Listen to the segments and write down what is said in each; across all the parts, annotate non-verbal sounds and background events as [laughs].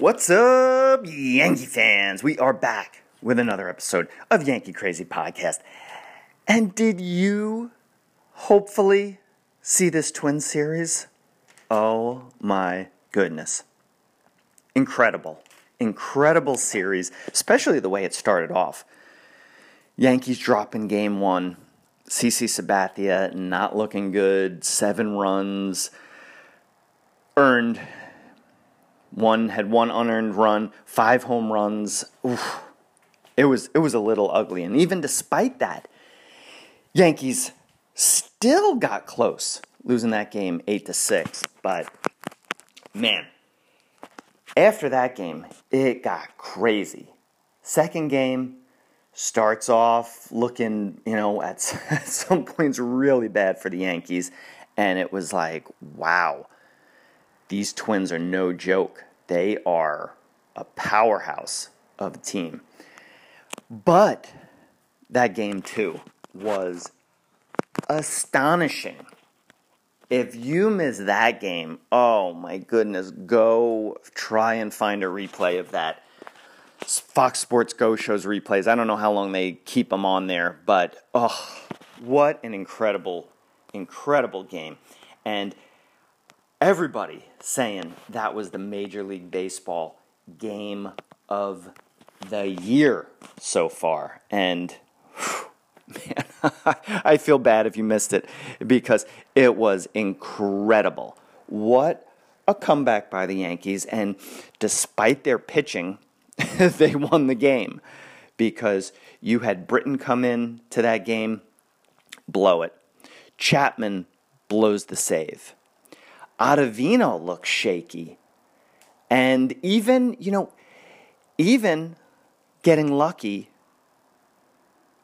What's up, Yankee fans? We are back with another episode of Yankee Crazy Podcast. And did you hopefully see this twin series? Oh my goodness. Incredible. Incredible series, especially the way it started off. Yankees dropping game one. CC Sabathia not looking good. Seven runs earned. One had one unearned run, five home runs. Oof. It was it was a little ugly, and even despite that, Yankees still got close, losing that game eight to six. But man, after that game, it got crazy. Second game starts off looking, you know, at, at [laughs] some points really bad for the Yankees, and it was like, wow, these twins are no joke. They are a powerhouse of a team. But that game, too, was astonishing. If you miss that game, oh my goodness, go try and find a replay of that. Fox Sports Go shows replays. I don't know how long they keep them on there, but oh, what an incredible, incredible game. And everybody saying that was the Major League Baseball game of the year so far. And [laughs] man, [laughs] I feel bad if you missed it because it was incredible. What a comeback by the Yankees. And despite their pitching, [laughs] they won the game because you had Britton come in to that game, blow it. Chapman blows the save. Ottavino looks shaky. And even, you know, even getting lucky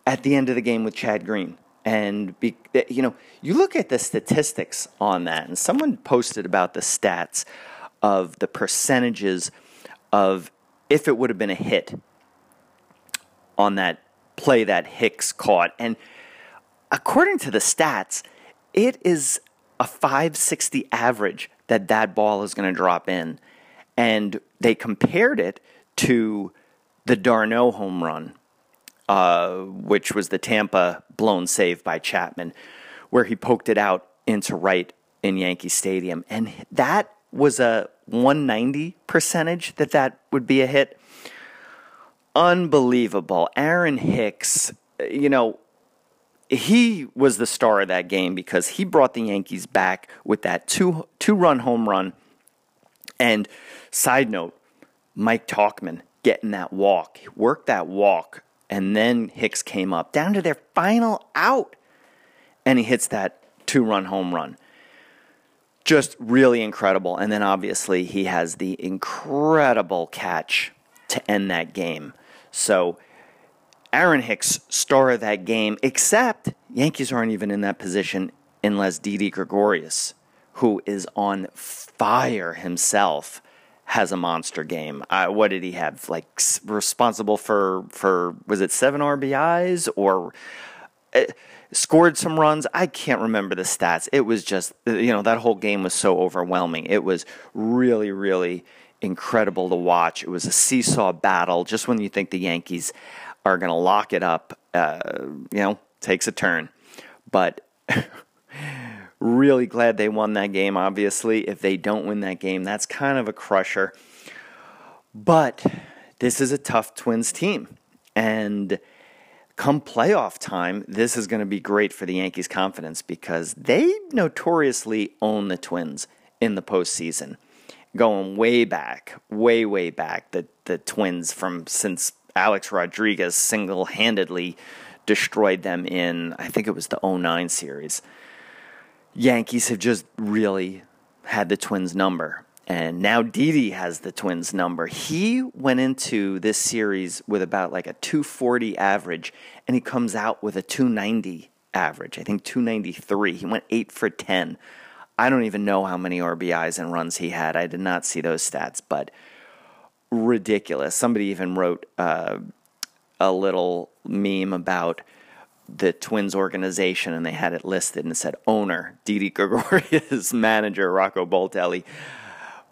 at the end of the game with Chad Green. And, be, you know, you look at the statistics on that, and someone posted about the stats of the percentages of if it would have been a hit on that play that Hicks caught. And according to the stats, it is a 560 average that that ball is going to drop in. And they compared it to the d'Arnaud home run, uh, which was the Tampa blown save by Chapman, where he poked it out into right in Yankee Stadium. And that was a 190 percentage that that would be a hit. Unbelievable. Aaron Hicks, you know, he was the star of that game because he brought the Yankees back with that two two run home run. And side note, Mike Tauchman getting that walk, worked that walk, and then Hicks came up down to their final out, and he hits that two run home run just really incredible. And then obviously he has the incredible catch to end that game. So Aaron Hicks, star of that game, except Yankees aren't even in that position unless Didi Gregorius, who is on fire himself, has a monster game. Uh, what did he have? Like responsible for for was it seven RBIs or? Uh, scored some runs. I can't remember the stats. It was just, you know, that whole game was so overwhelming. It was really, really incredible to watch. It was a seesaw battle. Just when you think the Yankees are going to lock it up, uh, you know, takes a turn. But [laughs] really glad they won that game, obviously. If they don't win that game, that's kind of a crusher. But this is a tough Twins team. And come playoff time, this is going to be great for the Yankees' confidence because they notoriously own the Twins in the postseason. Going way back, way, way back, the, the Twins from since Alex Rodriguez single handedly destroyed them in, I think it was the 09 series. Yankees have just really had the Twins' number. And now Didi has the Twins number. He went into this series with about like a 240 average, and he comes out with a 290 average. I think 293. He went 8 for 10. I don't even know how many RBIs and runs he had. I did not see those stats, but ridiculous. Somebody even wrote uh, a little meme about the Twins organization, and they had it listed and it said owner Didi Gregorius, [laughs] manager Rocco Baldelli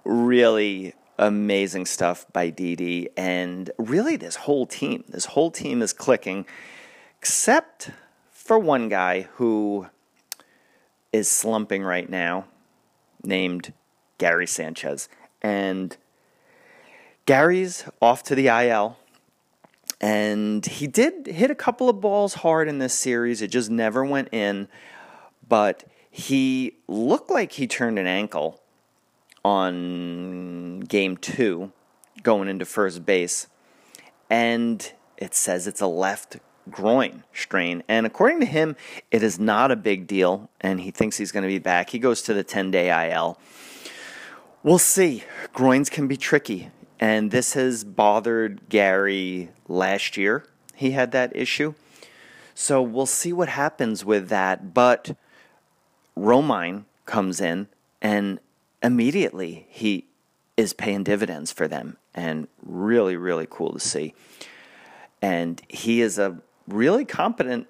really amazing stuff by Didi, and really this whole team. This whole team is clicking, except for one guy who is slumping right now, named Gary Sanchez. And Gary's off to the IL. And he did hit a couple of balls hard in this series. It just never went in. But he looked like he turned an ankle on game two going into first base. And it says it's a left groin strain. And according to him, it is not a big deal. And he thinks he's going to be back. He goes to the 10 day IL. We'll see. Groins can be tricky. And this has bothered Gary last year. He had that issue. So we'll see what happens with that. But Romine comes in and immediately he is paying dividends for them and really, really cool to see. And he is a really competent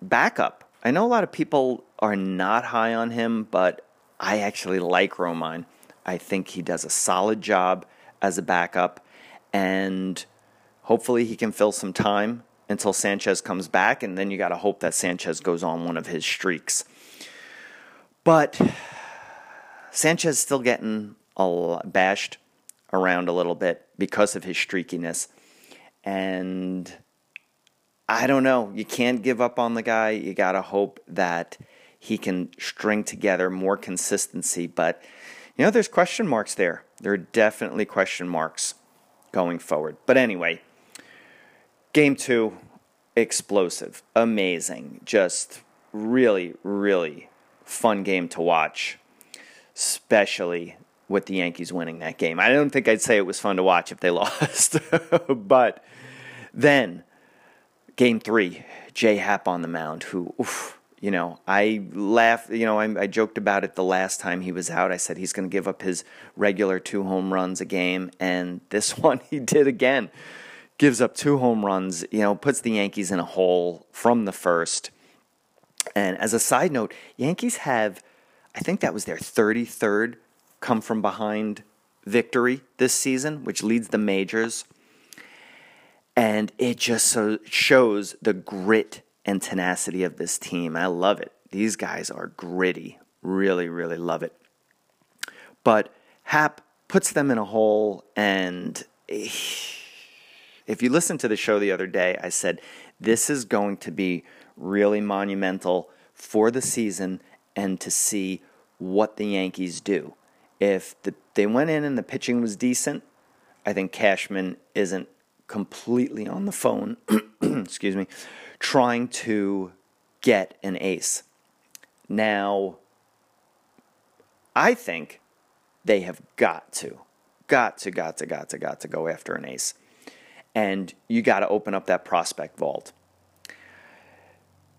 backup. I know a lot of people are not high on him, but I actually like Romine. I think he does a solid job as a backup, and hopefully he can fill some time until Sanchez comes back, and then you got to hope that Sanchez goes on one of his streaks. But Sanchez still getting bashed around a little bit because of his streakiness, and I don't know. You can't give up on the guy. You got to hope that he can string together more consistency. But, you know, there's question marks there. There are definitely question marks going forward. But anyway, game two, explosive, amazing, just really, really fun game to watch, especially with the Yankees winning that game. I don't think I'd say it was fun to watch if they [laughs] lost. [laughs] but then Game three, J Happ on the mound, who, oof, you know, I laughed, you know, I, I, joked about it the last time he was out. I said he's going to give up his regular two home runs a game, and this [laughs] one he did again. Gives up two home runs, you know, puts the Yankees in a hole from the first. And as a side note, Yankees have, I think that was their 33rd come from behind victory this season, which leads the majors and it just so shows the grit and tenacity of this team. I love it. These guys are gritty. Really, really love it. But Happ puts them in a hole, and [sighs] if you listen to the show the other day, I said this is going to be really monumental for the season and to see what the Yankees do. If the, they went in and the pitching was decent, I think Cashman isn't completely on the phone, [clears throat] excuse me, trying to get an ace. Now, I think they have got to, got to, got to, got to, got to go after an ace. And you got to open up that prospect vault.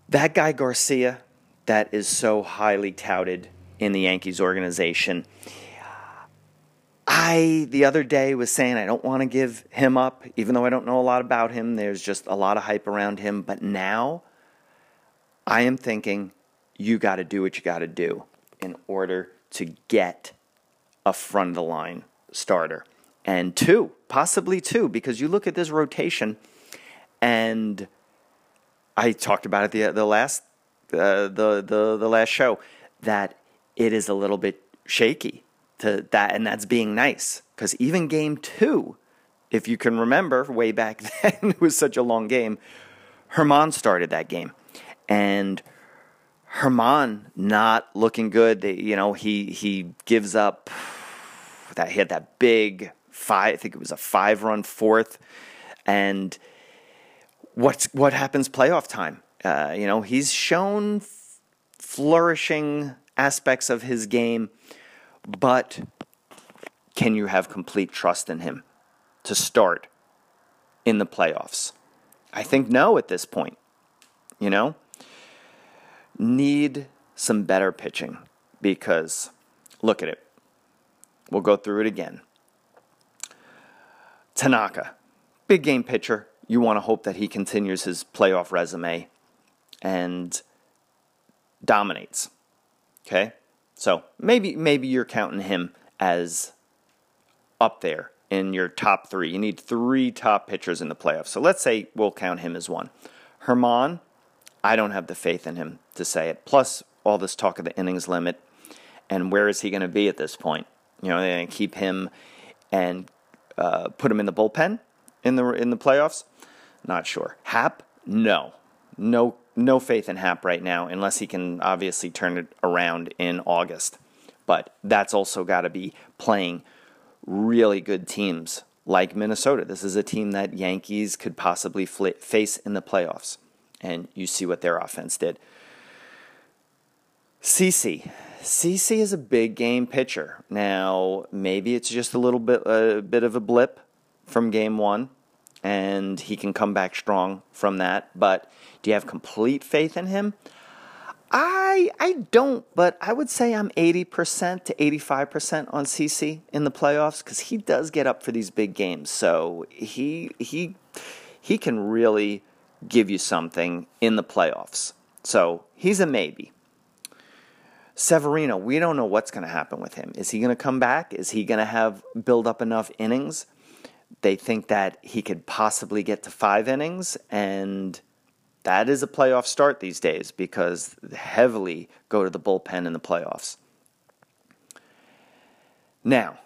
That guy Garcia, that is so highly touted in the Yankees organization, I, the other day, was saying I don't want to give him up, even though I don't know a lot about him. There's just a lot of hype around him. But now I am thinking you got to do what you got to do in order to get a front of the line starter. And two, possibly two, because you look at this rotation, and I talked about it the, the last uh, the, the the last show that it is a little bit shaky to that, and that's being nice. Because even game two, if you can remember way back [laughs] then, it was such a long game. Germán started that game, and Germán not looking good. You know, he he gives up that he had that big five. I think it was a five run fourth, and what's what happens playoff time? Uh, you know, he's shown flourishing aspects of his game but can you have complete trust in him to start in the playoffs? I think no at this point. You know? Need some better pitching because look at it. We'll go through it again. Tanaka, big game pitcher. You want to hope that he continues his playoff resume and dominates. Okay? So maybe maybe you're counting him as up there in your top three. You need three top pitchers in the playoffs. So let's say we'll count him as one. Germán, I don't have the faith in him to say it. Plus, all this talk of the innings limit, and where is he going to be at this point? You know, they're going to keep him and uh, put him in the bullpen in the in the playoffs. Not sure. Happ, no, no, no faith in Happ right now, unless he can obviously turn it around in August. But that's also got to be playing really good teams like Minnesota. This is a team that Yankees could possibly face in the playoffs. And you see what their offense did. CC. CC is a big game pitcher. Now, maybe it's just a little bit a bit of a blip from game 1 and he can come back strong from that, but do you have complete faith in him? I I don't, but I would say I'm 80% to 85% on CC in the playoffs cuz he does get up for these big games. So he he he can really give you something in the playoffs. So he's a maybe. Severino, we don't know what's going to happen with him. Is he going to come back? Is he going to have build up enough innings? They think that he could possibly get to 5 innings and that is a playoff start these days because heavily go to the bullpen in the playoffs. Now,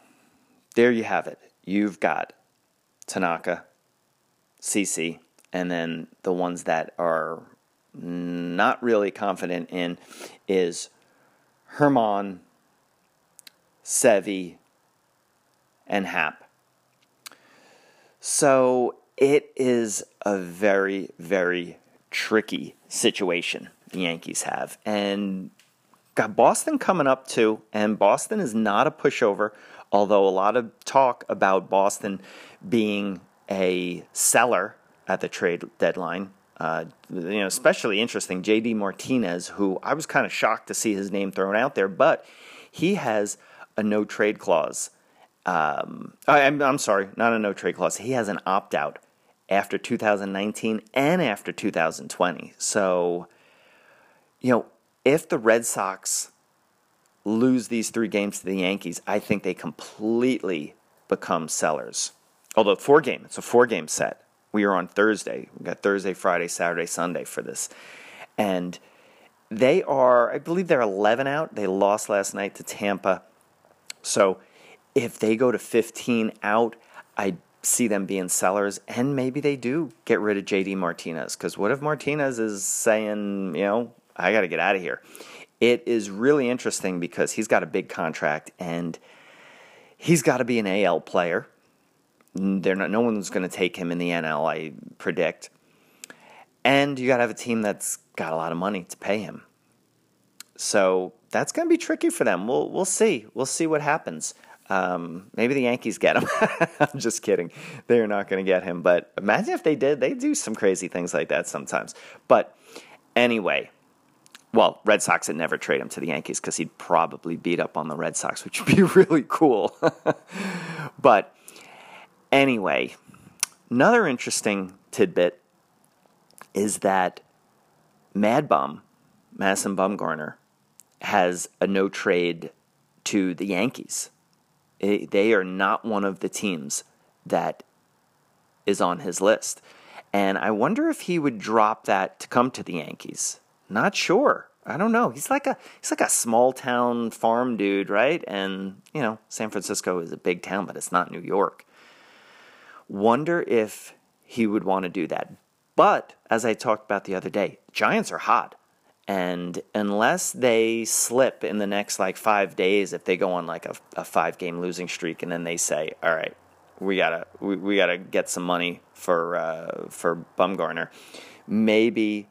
there you have it. You've got Tanaka, CC, and then the ones that are not really confident in is Germán, Sevi, and Happ. So it is a very, very tricky situation the Yankees have. And got Boston coming up too, and Boston is not a pushover, although a lot of talk about Boston being a seller at the trade deadline. Uh, you know, especially interesting, JD Martinez, who I was kind of shocked to see his name thrown out there, but he has a no trade clause. Um, I'm, I'm sorry, not a no trade clause. He has an opt out after 2019 and after 2020. So, you know, if the Red Sox lose these three games to the Yankees, I think they completely become sellers. Although four game, it's a four game set. We are on Thursday. We've got Thursday, Friday, Saturday, Sunday for this. And they are, I believe they're 11 out. They lost last night to Tampa. So if they go to 15 out, I see them being sellers, and maybe they do get rid of JD Martinez. Because what if Martinez is saying, you know, I got to get out of here? It is really interesting because he's got a big contract and he's got to be an AL player. They're not, no one's going to take him in the NL, I predict. And you got to have a team that's got a lot of money to pay him. So that's going to be tricky for them. We'll we'll see. We'll see what happens. Um, maybe the Yankees get him. [laughs] I'm just kidding. They're not going to get him. But imagine if they did. They do some crazy things like that sometimes. But anyway, well, Red Sox would never trade him to the Yankees because he'd probably beat up on the Red Sox, which would be [laughs] really cool. [laughs] but anyway, another interesting tidbit is that Mad Bum, Madison Bumgarner, has a no trade to the Yankees Eh, they are not one of the teams that is on his list. And I wonder if he would drop that to come to the Yankees. Not sure. I don't know. He's like a he's like a small town farm dude, right? And you know, San Francisco is a big town, but it's not New York. Wonder if he would want to do that. But as I talked about the other day, Giants are hot. And unless they slip in the next like five days, if they go on like a, a five game losing streak, and then they say, "All right, we gotta we, we gotta get some money for uh, for Bumgarner," maybe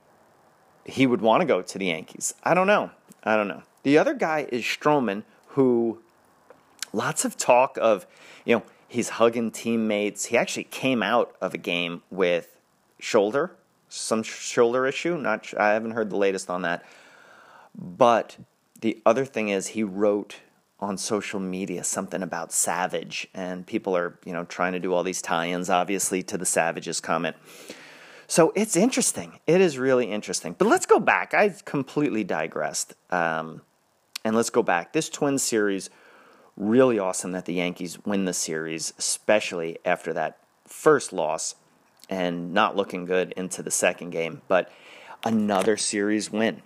he would want to go to the Yankees. I don't know. I don't know. The other guy is Stroman, who lots of talk of, you know, he's hugging teammates. He actually came out of a game with shoulder some shoulder issue. Not, I haven't heard the latest on that. But the other thing is, he wrote on social media something about Savage, and people are you know trying to do all these tie-ins, obviously, to the Savages comment. So it's interesting. It is really interesting. But let's go back. I completely digressed. Um, and let's go back. This twin series really awesome that the Yankees win the series, especially after that first loss and not looking good into the second game. But another series win.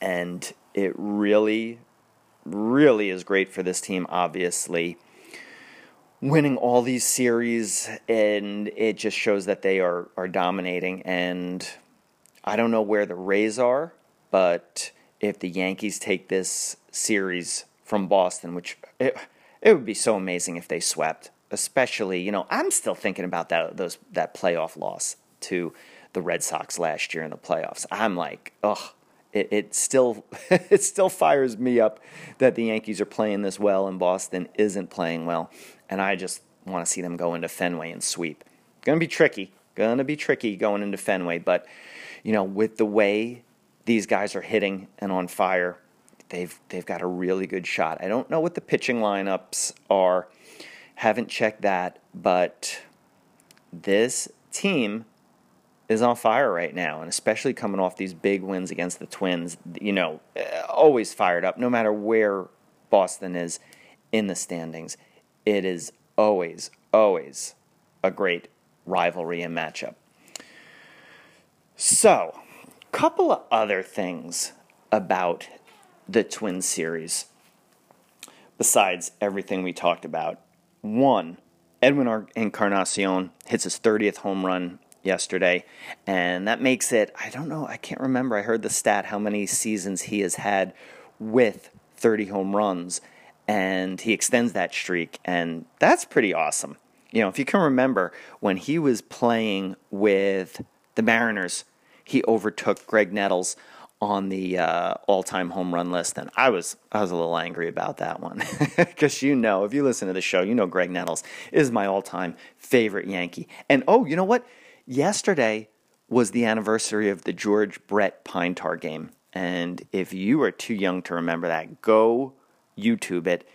And it really, really is great for this team, obviously. Winning all these series, and it just shows that they are, are dominating. And I don't know where the Rays are, but if the Yankees take this series from Boston, which it, it would be so amazing if they swept. Especially, you know, I'm still thinking about that those that playoff loss to the Red Sox last year in the playoffs. I'm like, ugh, it, it still [laughs] it still fires me up that the Yankees are playing this well and Boston isn't playing well, and I just want to see them go into Fenway and sweep. Going to be tricky. Going to be tricky going into Fenway, but you know, with the way these guys are hitting and on fire, they've they've got a really good shot. I don't know what the pitching lineups are. Haven't checked that, but this team is on fire right now, and especially coming off these big wins against the Twins, you know, eh, always fired up no matter where Boston is in the standings. It is always always a great rivalry and matchup. So, couple of other things about the Twin series, besides everything we talked about. One, Edwin Encarnacion hits his 30th home run yesterday, and that makes it, I don't know, I can't remember. I heard the stat how many seasons he has had with 30 home runs, and he extends that streak, and that's pretty awesome. You know, if you can remember when he was playing with the Mariners, he overtook Graig Nettles on the uh, all-time home run list, and I was I was a little angry about that one [laughs] because you know if you listen to the show, you know Graig Nettles is my all-time favorite Yankee. And oh, you know what? Yesterday was the anniversary of the George Brett Pine Tar game, and if you are too young to remember that, go YouTube it.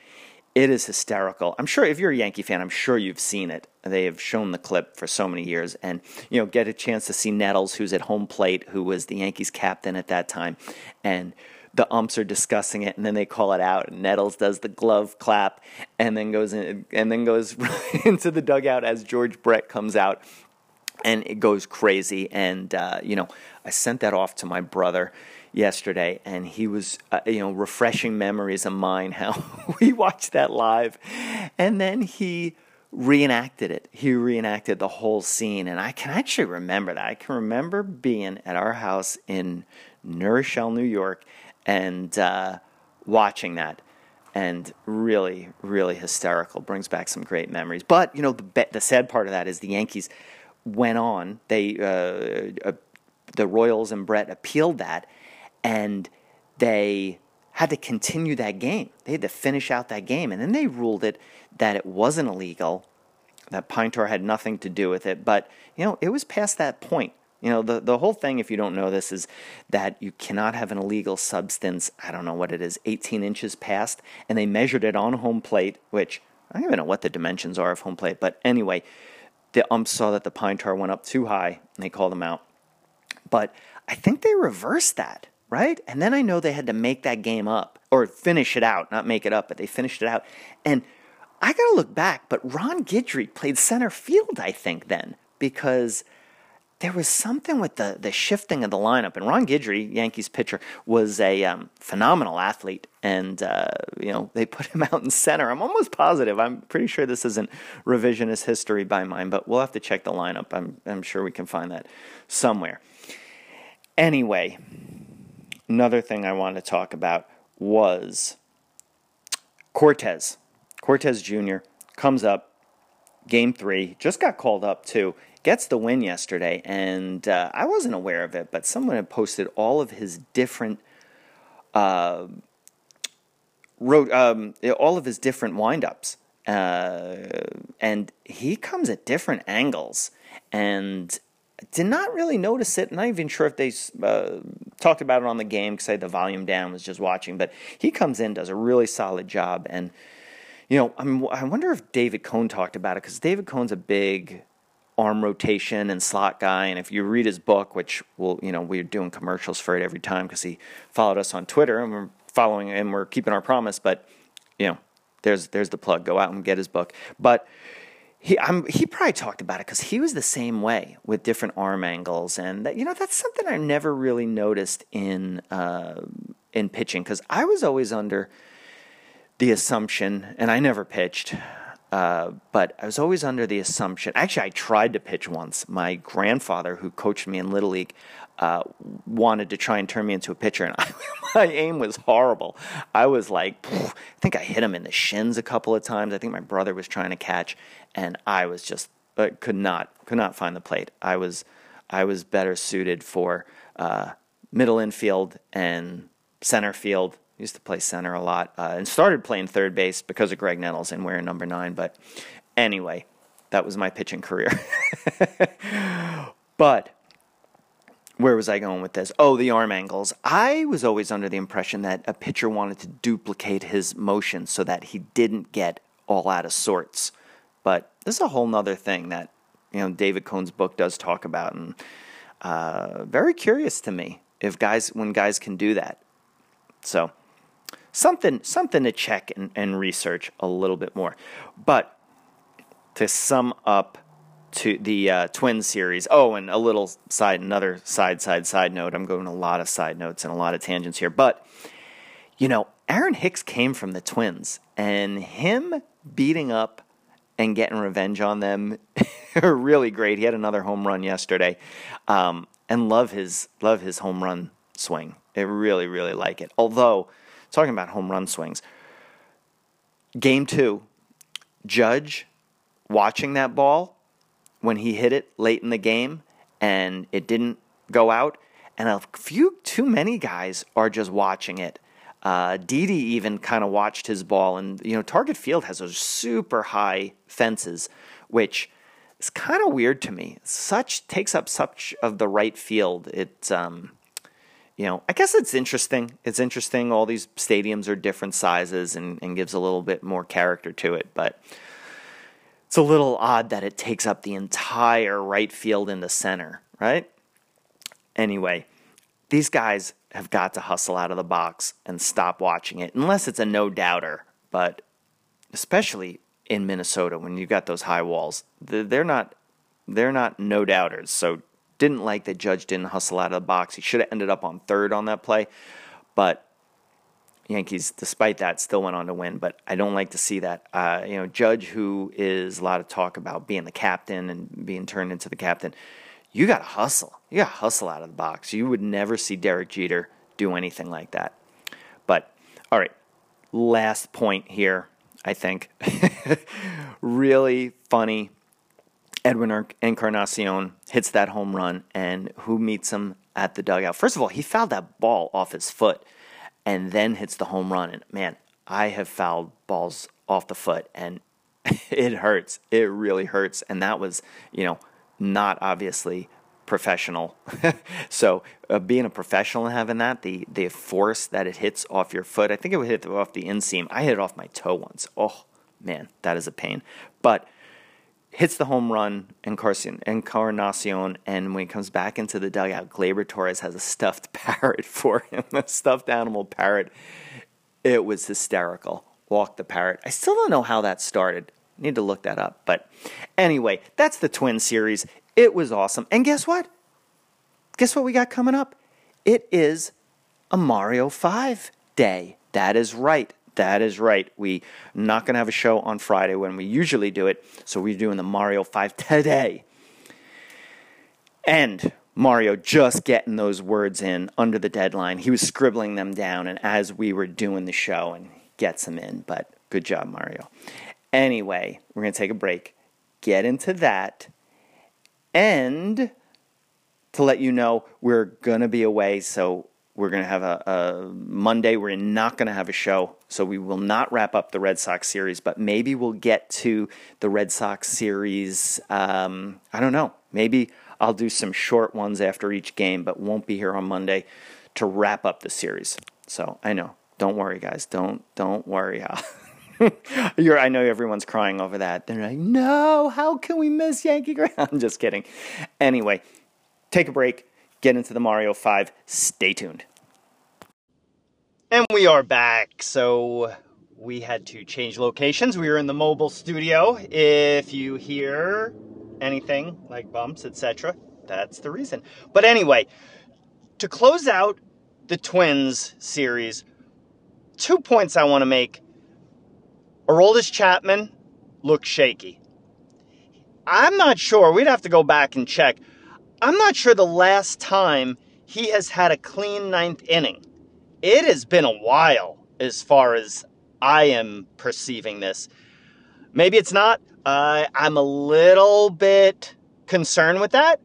It is hysterical. I'm sure if you're a Yankee fan, I'm sure you've seen it. They have shown the clip for so many years, and you know, get a chance to see Nettles, who's at home plate, who was the Yankees captain at that time, and the umps are discussing it, and then they call it out. And Nettles does the glove clap, and then goes in, and then goes [laughs] into the dugout as George Brett comes out, and it goes crazy. And uh, you know, I sent that off to my brother yesterday, and he was, uh, you know, refreshing memories of mine [laughs] how we watched that live, and then he reenacted it. He reenacted the whole scene, and I can actually remember that. I can remember being at our house in New New York, and uh, watching that. And really, really hysterical. Brings back some great memories. But you know, the the sad part of that is the Yankees went on. They uh, uh, the Royals and Brett appealed that, and they had to continue that game. They had to finish out that game, and then they ruled it that it wasn't illegal, that pine tar had nothing to do with it. But you know, it was past that point. You know, the the whole thing, if you don't know this, is that you cannot have an illegal substance. I don't know what it is, 18 inches past, and they measured it on home plate, which I don't even know what the dimensions are of home plate. But anyway, the ump saw that the pine tar went up too high, and they called them out. But I think they reversed that right? And then I know they had to make that game up or finish it out, not make it up, but they finished it out. And I got to look back, but Ron Guidry played center field, I think, then, because there was something with the, the shifting of the lineup. And Ron Guidry, Yankees pitcher, was a um, phenomenal athlete. And, uh, you know, they [laughs] put him out in center. I'm almost positive. I'm pretty sure this isn't revisionist history by mine, but we'll have to check the lineup. I'm, I'm sure we can find that somewhere. Anyway, another thing I want to talk about was Cortes. Cortes Jr. comes up, game three, just got called up too, gets the win yesterday, and uh, I wasn't aware of it, but someone had posted all of his different. Uh, wrote um, all of his different windups, uh, and he comes at different angles, and did not really notice it. Not even sure if they uh, talked about it on the game because I had the volume down, was just watching. But he comes in, does a really solid job, and you know, I'm, I wonder if David Cone talked about it because David Cone's a big arm rotation and slot guy, and if you read his book, which we'll, you know, we're doing commercials for it every time because he followed us on Twitter and we're following and we're keeping our promise, but you know, there's there's the plug. Go out and get his book. But he I'm, he probably talked about it because he was the same way with different arm angles, and that, you know that's something I never really noticed in uh, in pitching because I was always under the assumption, and I never pitched. Uh, but I was always under the assumption. Actually, I tried to pitch once. My grandfather, who coached me in Little League, uh, wanted to try and turn me into a pitcher, and I, [laughs] my aim was horrible. I was like, I think I hit him in the shins a couple of times. I think my brother was trying to catch, and I was just uh, could not could not find the plate. I was I was better suited for uh, middle infield and center field. Used to play center a lot, uh, and started playing third base because of Graig Nettles and wearing number nine. But anyway, that was my pitching career. [laughs] but where was I going with this? Oh, the arm angles. I was always under the impression that a pitcher wanted to duplicate his motion so that he didn't get all out of sorts. But this is a whole nother thing that you know David Cone's book does talk about, and uh, very curious to me if guys when guys can do that. So something something to check and, and research a little bit more. But to sum up to the uh, twin series. Oh, and a little side, another side, side, side note. I'm going a lot of side notes and a lot of tangents here, but you know, Aaron Hicks came from the Twins, and him beating up and getting revenge on them [laughs] really great. He had another home run yesterday, um, and love his love his home run swing. I really, really like it. Although, talking about home run swings, game two, Judge watching that ball when he hit it late in the game and it didn't go out, and a few too many guys are just watching it. Uh, Didi even kind of watched his ball, and you know Target Field has those super high fences, which is kind of weird to me. Such takes up such of the right field. It's um, you know, I guess it's interesting. It's interesting. All these stadiums are different sizes and, and gives a little bit more character to it, but it's a little odd that it takes up the entire right field in the center, right? Anyway, these guys have got to hustle out of the box and stop watching it, unless it's a no doubter. But especially in Minnesota, when you've got those high walls, they're not they're not no doubters. So didn't like that Judge didn't hustle out of the box. He should have ended up on third on that play, but Yankees, despite that, still went on to win. But I don't like to see that. Uh, you know, Judge, who is a lot of talk about being the captain and being turned into the captain, you got to hustle. You got to hustle out of the box. You would never see Derek Jeter do anything like that. But all right, last point here. I think [laughs] really funny. Edwin Encarnacion hits that home run, and who meets him at the dugout? First of all, he fouled that ball off his foot and then hits the home run. And man, I have fouled balls off the foot and [laughs] it hurts. It really hurts. And that was, you know, not obviously professional. [laughs] so uh, being a professional and having that, the the force that it hits off your foot, I think it would hit off the inseam. I hit it off my toe once. Oh man, that is a pain. But hits the home run Encarnacion, Encarnacion, and when he comes back into the dugout, Gleyber Torres has a stuffed [laughs] parrot for him, a stuffed animal parrot. It was hysterical. Walk the parrot. I still don't know how that started. Need to look that up. But anyway, that's the Twin series. It was awesome. And guess what? Guess what we got coming up? It is a Mario 5 day. That is right. That is right. We're not going to have a show on Friday when we usually do it, so we're doing the Mario 5 today. And Mario just getting those words in under the deadline. He was scribbling them down, and as we were doing the show, and gets them in. But good job, Mario. Anyway, we're going to take a break, get into that, and to let you know, we're going to be away, so we're going to have a, a, Monday. We're not going to have a show, so we will not wrap up the Red Sox series. But maybe we'll get to the Red Sox series. Um, I don't know. Maybe I'll do some short ones after each game, but won't be here on Monday to wrap up the series. So I know. Don't worry, guys. Don't don't worry. [laughs] I know everyone's crying over that. They're like, no, how can we miss Yankee Ground? [laughs] I'm just kidding. Anyway, take a break get into the Mario 5. Stay tuned. And we are back. So we had to change locations. We were in the mobile studio. If you hear anything like bumps, etc., that's the reason. But anyway, to close out the Twins series, two points I want to make. Aroldis Chapman looks shaky. I'm not sure. We'd have to go back and check. I'm not sure the last time he has had a clean ninth inning. It has been a while as far as I am perceiving this. Maybe it's not. Uh, I'm a little bit concerned with that.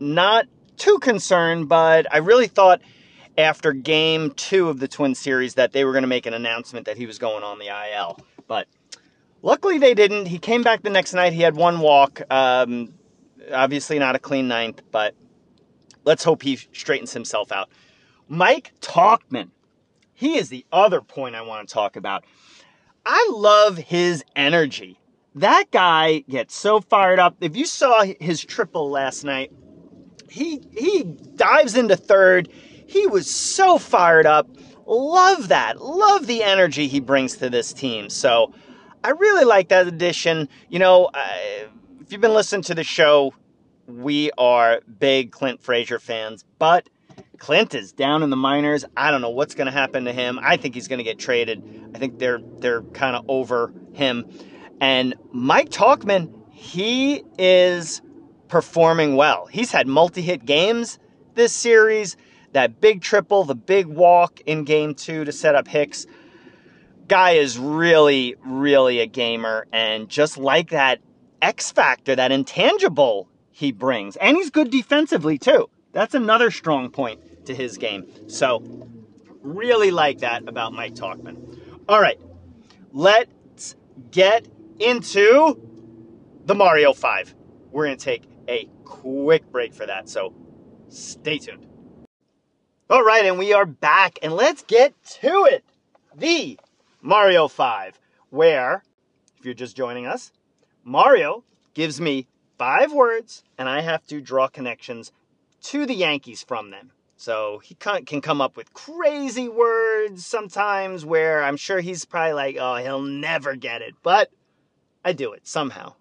Not too concerned, but I really thought after game two of the Twin Series that they were going to make an announcement that he was going on the IL. But luckily they didn't. He came back the next night. He had one walk. Um, obviously not a clean ninth, but let's hope he straightens himself out. Mike Tauchman, he is the other point I want to talk about. I love his energy. That guy gets so fired up. If you saw his triple last night, he he dives into third. He was so fired up. Love that. Love the energy he brings to this team. So I really like that addition. You know, if you've been listening to the show, we are big Clint Frazier fans, but Clint is down in the minors. I don't know what's going to happen to him. I think he's going to get traded. I think they're they're kind of over him. And Mike Tauchman, he is performing well. He's had multi-hit games this series. That big triple, the big walk in game 2 to set up Hicks. Guy is really really a gamer and just like that X factor, that intangible he brings. And he's good defensively too. That's another strong point to his game. So, really like that about Mike Tauchman. All right, let's get into the Mario 5. We're going to take a quick break for that, so stay tuned. All right, and we are back, and let's get to it. The Mario 5, where, if you're just joining us, Mario gives me five words, and I have to draw connections to the Yankees from them. So he can come up with crazy words sometimes where I'm sure he's probably like, oh, he'll never get it. But I do it somehow.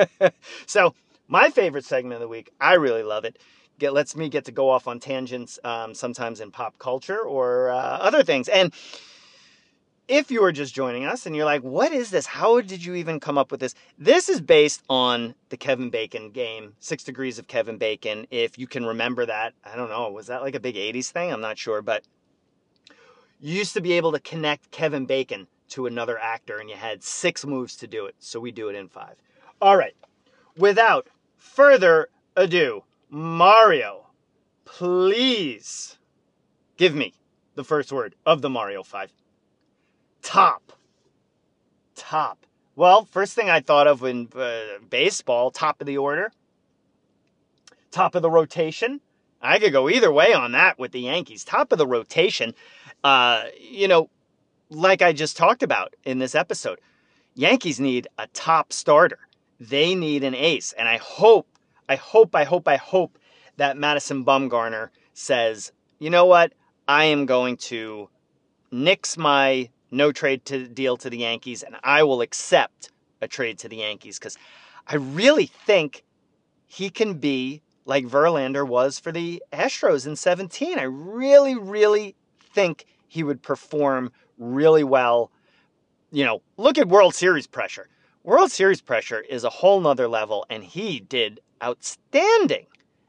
[laughs] so my favorite segment of the week, I really love it. Get lets me get to go off on tangents um, sometimes in pop culture or uh, other things. And if you are just joining us and you're like, what is this? How did you even come up with this? This is based on the Kevin Bacon game, Six Degrees of Kevin Bacon. If you can remember that, I don't know, was that like a big 80s thing? I'm not sure, but you used to be able to connect Kevin Bacon to another actor and you had six moves to do it. So we do it in five. All right. Without further ado, Mario, please give me the first word of the Mario 5 top. Top. Well, first thing I thought of in uh, baseball, top of the order, top of the rotation. I could go either way on that with the Yankees. Top of the rotation, uh, you know, like I just talked about in this episode, Yankees need a top starter. They need an ace. And I hope, I hope, I hope, I hope that Madison Bumgarner says, you know what? I am going to nix my no trade to deal to the Yankees, and I will accept a trade to the Yankees because I really think he can be like Verlander was for the Astros in 17. I really, really think he would perform really well. You know, look at World Series pressure. World Series pressure is a whole nother level, and he did outstanding.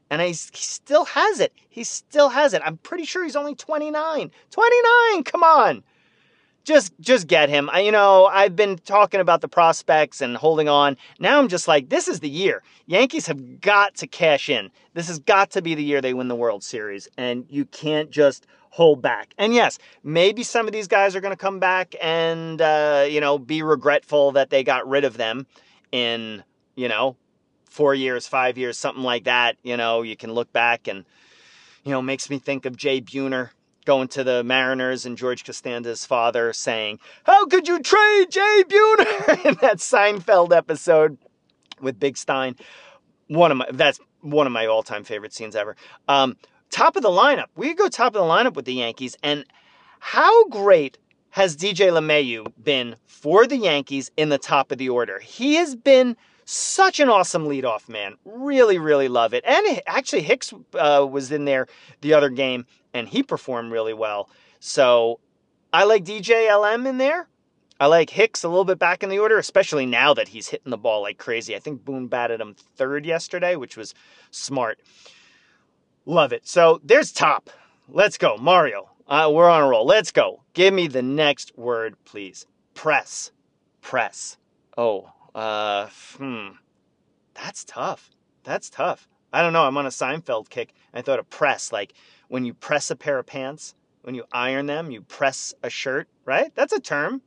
And he still has it. He still has it. I'm pretty sure he's only 29. 29, come on just just get him. I, you know, I've been talking about the prospects and holding on. Now I'm just like, this is the year. Yankees have got to cash in. This has got to be the year they win the World Series, and you can't just hold back. And yes, maybe some of these guys are going to come back and uh, you know be regretful that they got rid of them in you know four years, five years, something like that. You know, you can look back and you know makes me think of Jay Buhner going to the Mariners and George Costanza's father saying, How could you trade Jay Buhner [laughs] in that Seinfeld episode with Big Stein? One of my that's one of my all-time favorite scenes ever. Um, top of the lineup. We go top of the lineup with the Yankees, and how great has DJ LeMahieu been for the Yankees in the top of the order? He has been such an awesome leadoff man. Really, really love it. And actually, Hicks uh, was in there the other game, and he performed really well. So I like DJ LM in there. I like Hicks a little bit back in the order, especially now that he's hitting the ball like crazy. I think Boone batted him third yesterday, which was smart. Love it. So there's top. Let's go. Mario, uh, we're on a roll. Let's go. Give me the next word, please. Press. Press. Oh, uh, hmm. That's tough. That's tough. I don't know. I'm on a Seinfeld kick. I thought of press, like when you press a pair of pants, when you iron them, you press a shirt, right? That's a term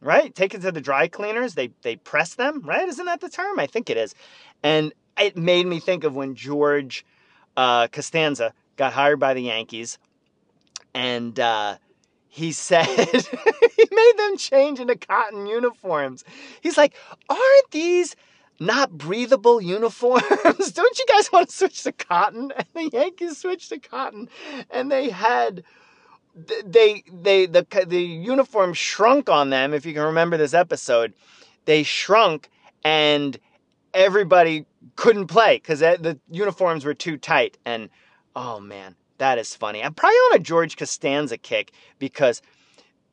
right? Take it to the dry cleaners. They they press them, right? Isn't that the term? I think it is. And it made me think of when George uh, Costanza got hired by the Yankees, and uh, he [laughs] said [laughs] made them change into cotton uniforms. He's like, aren't these not breathable uniforms? [laughs] Don't you guys want to switch to cotton? [laughs] And the Yankees switched to cotton, and they had they they the the uniform shrunk on them. If you can remember this episode, they shrunk and everybody couldn't play because the uniforms were too tight. And oh man, that is funny. I'm probably on a George Costanza kick because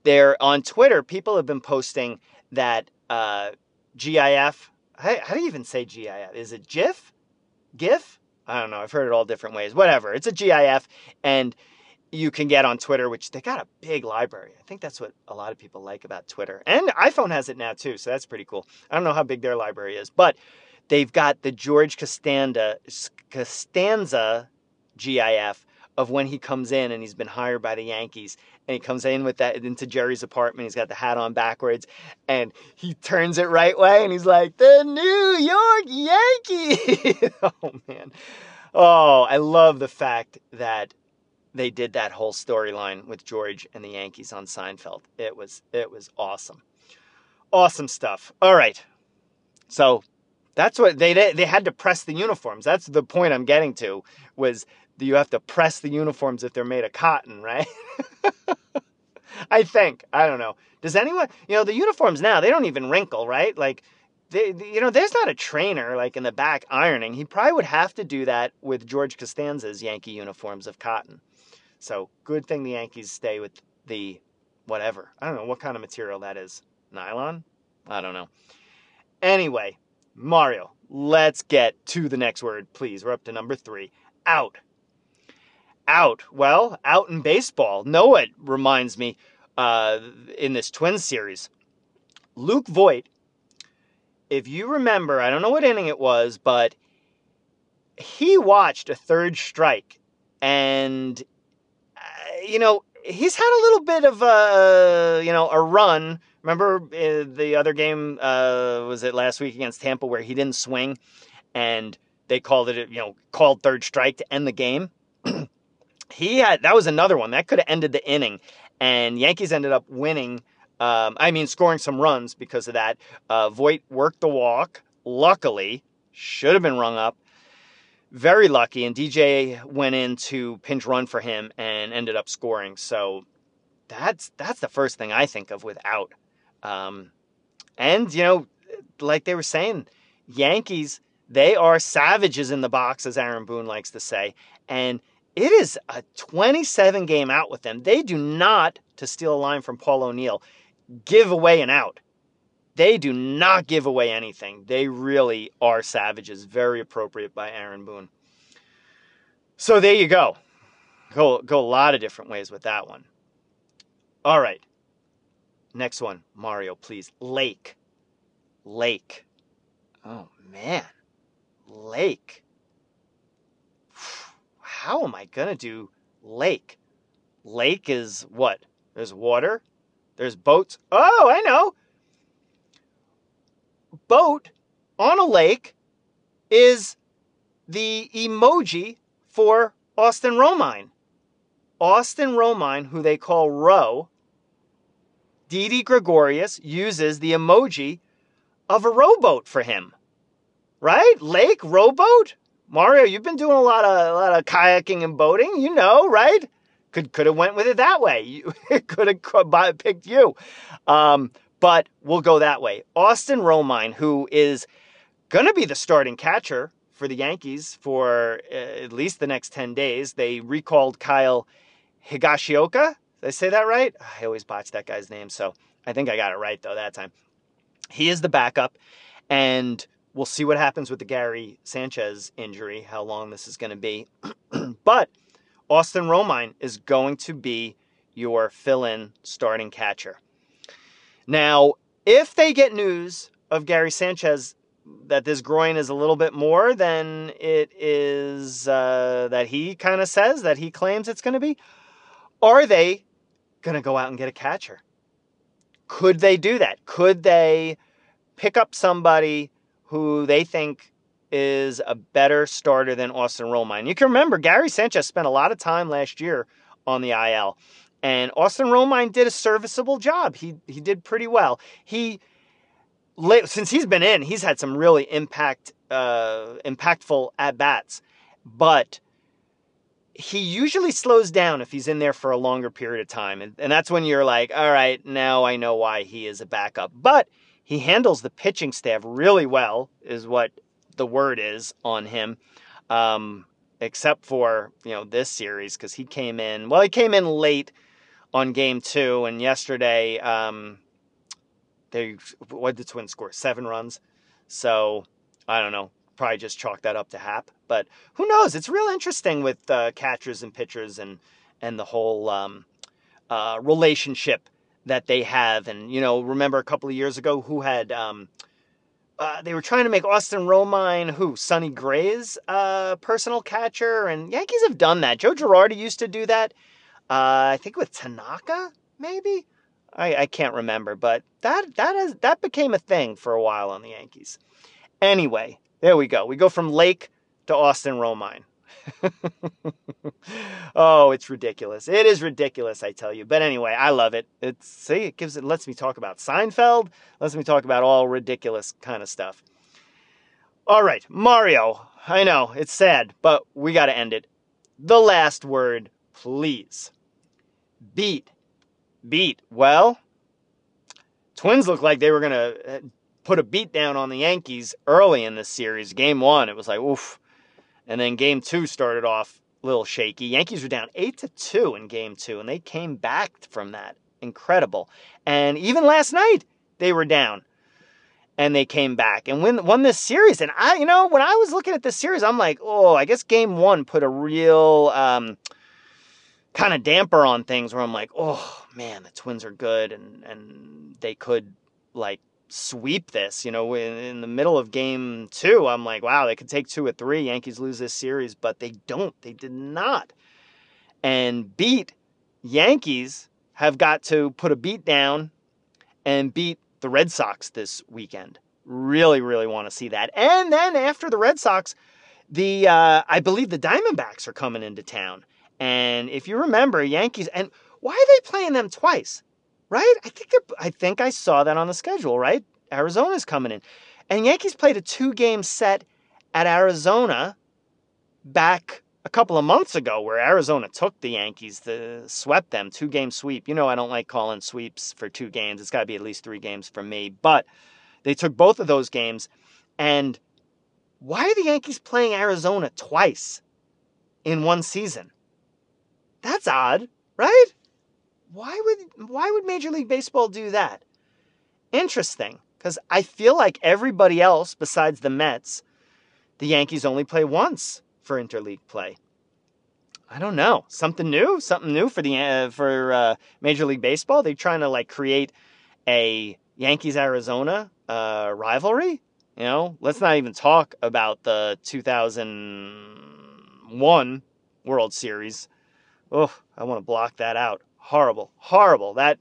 they're on Twitter. People have been posting that uh, GIF. How, how do you even say GIF? Is it GIF? GIF? I don't know. I've heard it all different ways. Whatever. It's a GIF and you can get on Twitter, which they got a big library. I think that's what a lot of people like about Twitter. And iPhone has it now too, so that's pretty cool. I don't know how big their library is, but they've got the George Costanza Costanza GIF of when he comes in and he's been hired by the Yankees and he comes in with that into Jerry's apartment. He's got the hat on backwards and he turns it right way and he's like, the New York Yankee. [laughs] oh man. Oh, I love the fact that they did that whole storyline with George and the Yankees on Seinfeld. It was it was awesome. Awesome stuff. All right. So that's what they they had to press the uniforms. That's the point I'm getting to was you have to press the uniforms if they're made of cotton, right? [laughs] I think. I don't know. Does anyone, you know, the uniforms now, they don't even wrinkle, right? Like they, you know, there's not a trainer like in the back ironing. He probably would have to do that with George Costanza's Yankee uniforms of cotton. So good thing the Yankees stay with the whatever. I don't know what kind of material that is. Nylon? I don't know. Anyway, Mario, let's get to the next word, please. We're up to number three. Out. Out. Well, out in baseball. No, it reminds me uh, in this Twins series. Luke Voit, if you remember, I don't know what inning it was, but he watched a third strike and you know, he's had a little bit of a, you know, a run. Remember uh, the other game, uh, was it last week against Tampa where he didn't swing and they called it, you know, called third strike to end the game? [clears throat] he had, that was another one that could have ended the inning. And Yankees ended up winning. Um, I mean, scoring some runs because of that. Uh, Voit worked the walk. Luckily, should have been rung up very lucky, and DJ went in to pinch run for him and ended up scoring. So that's that's the first thing I think of without. Um, and you know, like they were saying, Yankees they are savages in the box, as Aaron Boone likes to say, and it is a 27 game out with them. They do not, to steal a line from Paul O'Neill, give away an out. They do not give away anything. They really are savages. Very appropriate by Aaron Boone. So there you go. Go go a lot of different ways with that one. All right. Next one, Mario, please. Lake. Lake. Oh man. Lake. How am I going to do lake? Lake is what? There's water. There's boats. Oh, I know boat on a lake is the emoji for Austin Romine. Austin Romine, who they call Ro, Didi Gregorius uses the emoji of a rowboat for him. Right? Lake, rowboat? Mario, you've been doing a lot of a lot of kayaking and boating, you know, right? could could have went with it that way. You [laughs] could have picked you, um, but we'll go that way. Austin Romine, who is going to be the starting catcher for the Yankees for uh, at least the next ten days. They recalled Kyle Higashioka. Did I say that right? I always botch that guy's name, so I think I got it right though that time. He is the backup, and we'll see what happens with the Gary Sanchez injury, how long this is going to be. [clears throat] but Austin Romine is going to be your fill in starting catcher. Now, if they get news of Gary Sanchez that this groin is a little bit more than it is uh, that he kind of says that he claims it's going to be, are they going to go out and get a catcher? Could they do that? Could they pick up somebody who they think is a better starter than Austin Romine. You can remember Gary Sanchez spent a lot of time last year on the IL, and Austin Romine did a serviceable job. He he did pretty well. He since he's been in, he's had some really impact uh, impactful at bats, but he usually slows down if he's in there for a longer period of time, and, and that's when you're like, all right, now I know why he is a backup, but. He handles the pitching staff really well, is what the word is on him. Um, except for you know this series because he came in well he came in late on game two and yesterday um, they what did the twins score seven runs so i don't know probably just chalk that up to Happ but who knows it's real interesting with uh, catchers and pitchers and and the whole um, uh, relationship that they have and you know remember a couple of years ago who had um, uh, they were trying to make Austin Romine, who Sonny Gray's uh, personal catcher, and Yankees have done that. Joe Girardi used to do that. Uh, I think with Tanaka, maybe. I, I can't remember, but that that is that became a thing for a while on the Yankees. Anyway, there we go. We go from Lake to Austin Romine. [laughs] oh, it's ridiculous. It is ridiculous, I tell you. But anyway, I love it. It's see, it gives it lets me talk about Seinfeld, lets me talk about all ridiculous kind of stuff. All right, Mario. I know, it's sad, but we got to end it. The last word, please. Beat. Beat. Well, Twins look like they were going to uh, put a beat down on the Yankees early in this series. Game 1, it was like, oof and then game two started off a little shaky. Yankees were down eight to two in game two, and they came back from that. Incredible. And even last night, they were down. And they came back and win, won this series. And I, you know, when I was looking at this series, I'm like, oh, I guess game one put a real um, kind of damper on things where I'm like, oh man, the Twins are good and and they could like sweep this. You know, in, in, the middle of game two, I'm like, wow, they could take two or three. Yankees lose this series, but they don't. They did not. And beat Yankees have got to put a beat down and beat the Red Sox this weekend. Really, really want to see that. And then after the Red Sox, the uh, I believe the Diamondbacks are coming into town. And if you remember, Yankees and why are they playing them twice? Right? I think I think I saw that on the schedule, right? Arizona's coming in. And Yankees played a two-game set at Arizona back a couple of months ago where Arizona took the Yankees, the swept them, two-game sweep. You know I don't like calling sweeps for two games. It's got to be at least 3 games for me, but they took both of those games and why are the Yankees playing Arizona twice in one season? That's odd, right? Why would why would Major League Baseball do that? Interesting, because I feel like everybody else besides the Mets, the Yankees only play once for interleague play. I don't know, something new, something new for the uh, for uh, Major League Baseball. They're trying to like create a Yankees Arizona uh, rivalry. You know, let's not even talk about the 2001 World Series. Oh, I want to block that out horrible, horrible. That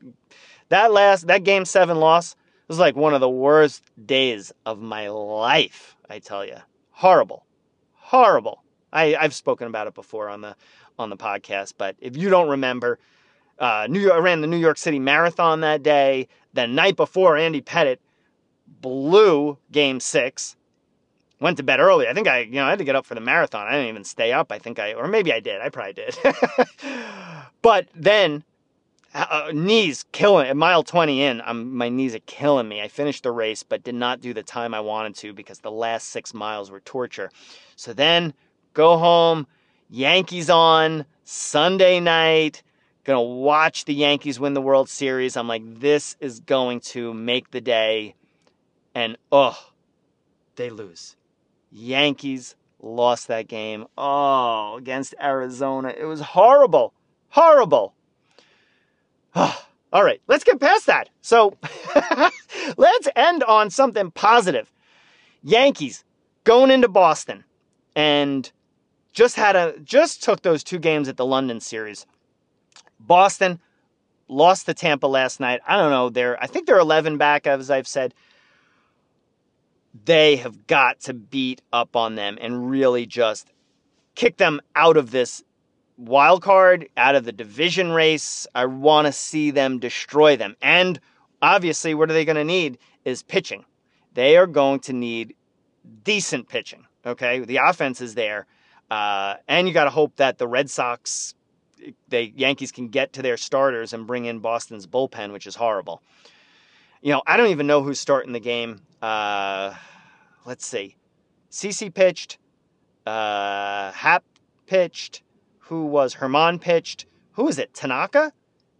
that last that game seven loss was like one of the worst days of my life. I tell you, horrible, horrible. I I've spoken about it before on the on the podcast, but if you don't remember, uh, New York I ran the New York City Marathon that day. The night before, Andy Pettitte blew Game Six went to bed early. I think I, you know, I had to get up for the marathon. I didn't even stay up. I think I, or maybe I did. I probably did. [laughs] but then uh, uh, knees killing at mile 20 in I'm, my knees are killing me. I finished the race but did not do the time i wanted to because the last six miles were torture. So then go home yankees on sunday night gonna watch the yankees win the world series. I'm like this is going to make the day and oh they lose. Yankees lost that game oh against arizona. It was horrible horrible [sighs] All right, let's get past that. So [laughs] let's end on something positive. Yankees going into Boston and just had a just took those two games at the London series. Boston lost to Tampa last night. I don't know, they're I think they're 11 back as I've said. They have got to beat up on them and really just kick them out of this wild card out of the division race. I want to see them destroy them. And obviously, what are they going to need is pitching. They are going to need decent pitching. Okay, the offense is there, uh, and you got to hope that the Red Sox, the Yankees can get to their starters and bring in Boston's bullpen, which is horrible. You know, I don't even know who's starting the game. Uh, let's see, CC pitched, uh, Happ pitched who was Germán pitched. Who is it? Tanaka?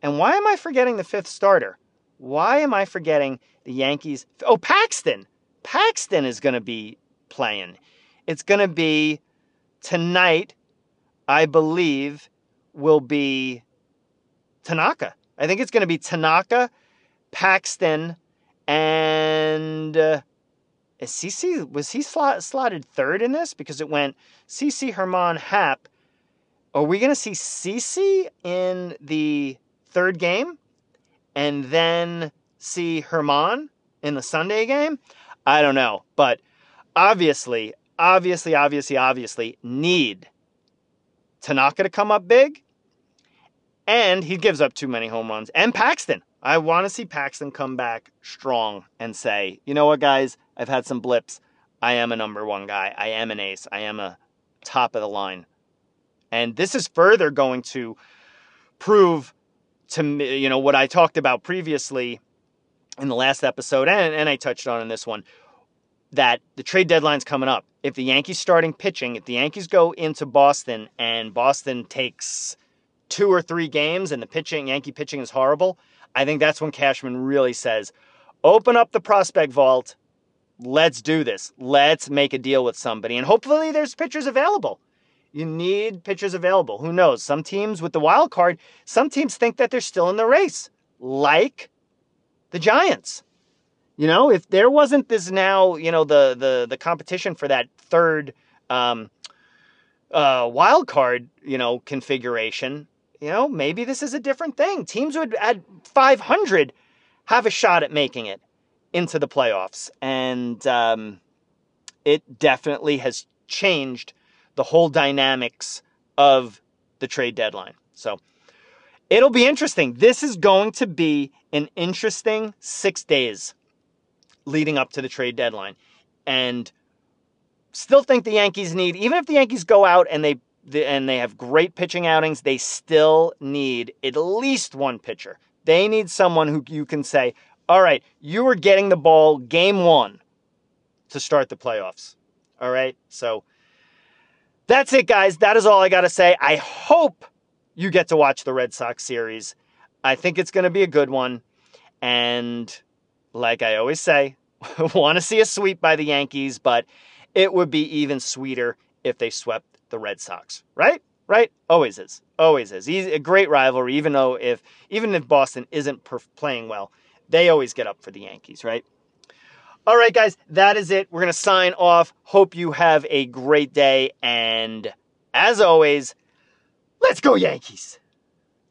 And why am I forgetting the fifth starter? Why am I forgetting the Yankees? Oh, Paxton. Paxton is going to be playing. It's going to be tonight, I believe, will be Tanaka. I think it's going to be Tanaka, Paxton, and uh, is CC was he slot, slotted third in this because it went CC Germán Happ are we going to see CC in the third game and then see Germán in the Sunday game? I don't know. But obviously, obviously, obviously, obviously, need Tanaka to come up big. And he gives up too many home runs. And Paxton. I want to see Paxton come back strong and say, you know what, guys, I've had some blips. I am a number one guy. I am an ace. I am a top of the line and this is further going to prove to me, you know, what I talked about previously in the last episode, and, and I touched on in this one, that the trade deadline's coming up. If the Yankees starting pitching, if the Yankees go into Boston and Boston takes two or three games and the pitching, Yankee pitching is horrible, I think that's when Cashman really says, open up the prospect vault. Let's do this. Let's make a deal with somebody. And hopefully there's pitchers available. You need pitchers available. Who knows? Some teams with the wild card, some teams think that they're still in the race, like the Giants. You know, if there wasn't this now, you know, the the the competition for that third um, uh, wild card, you know, configuration, you know, maybe this is a different thing. Teams would at 500 have a shot at making it into the playoffs, and um, it definitely has changed the whole dynamics of the trade deadline. So it'll be interesting. This is going to be an interesting six days leading up to the trade deadline. And still think the Yankees need, even if the Yankees go out and they and they have great pitching outings, they still need at least one pitcher. They need someone who you can say, all right, you are getting the ball game one to start the playoffs. All right. So that's it, guys. That is all I got to say. I hope you get to watch the Red Sox series. I think it's going to be a good one. And like I always say, [laughs] want to see a sweep by the Yankees, but it would be even sweeter if they swept the Red Sox, right? Right? Always is. Always is. A great rivalry, even though if even if Boston isn't playing well, they always get up for the Yankees, right? All right, guys, that is it. We're going to sign off. Hope you have a great day. And as always, let's go, Yankees.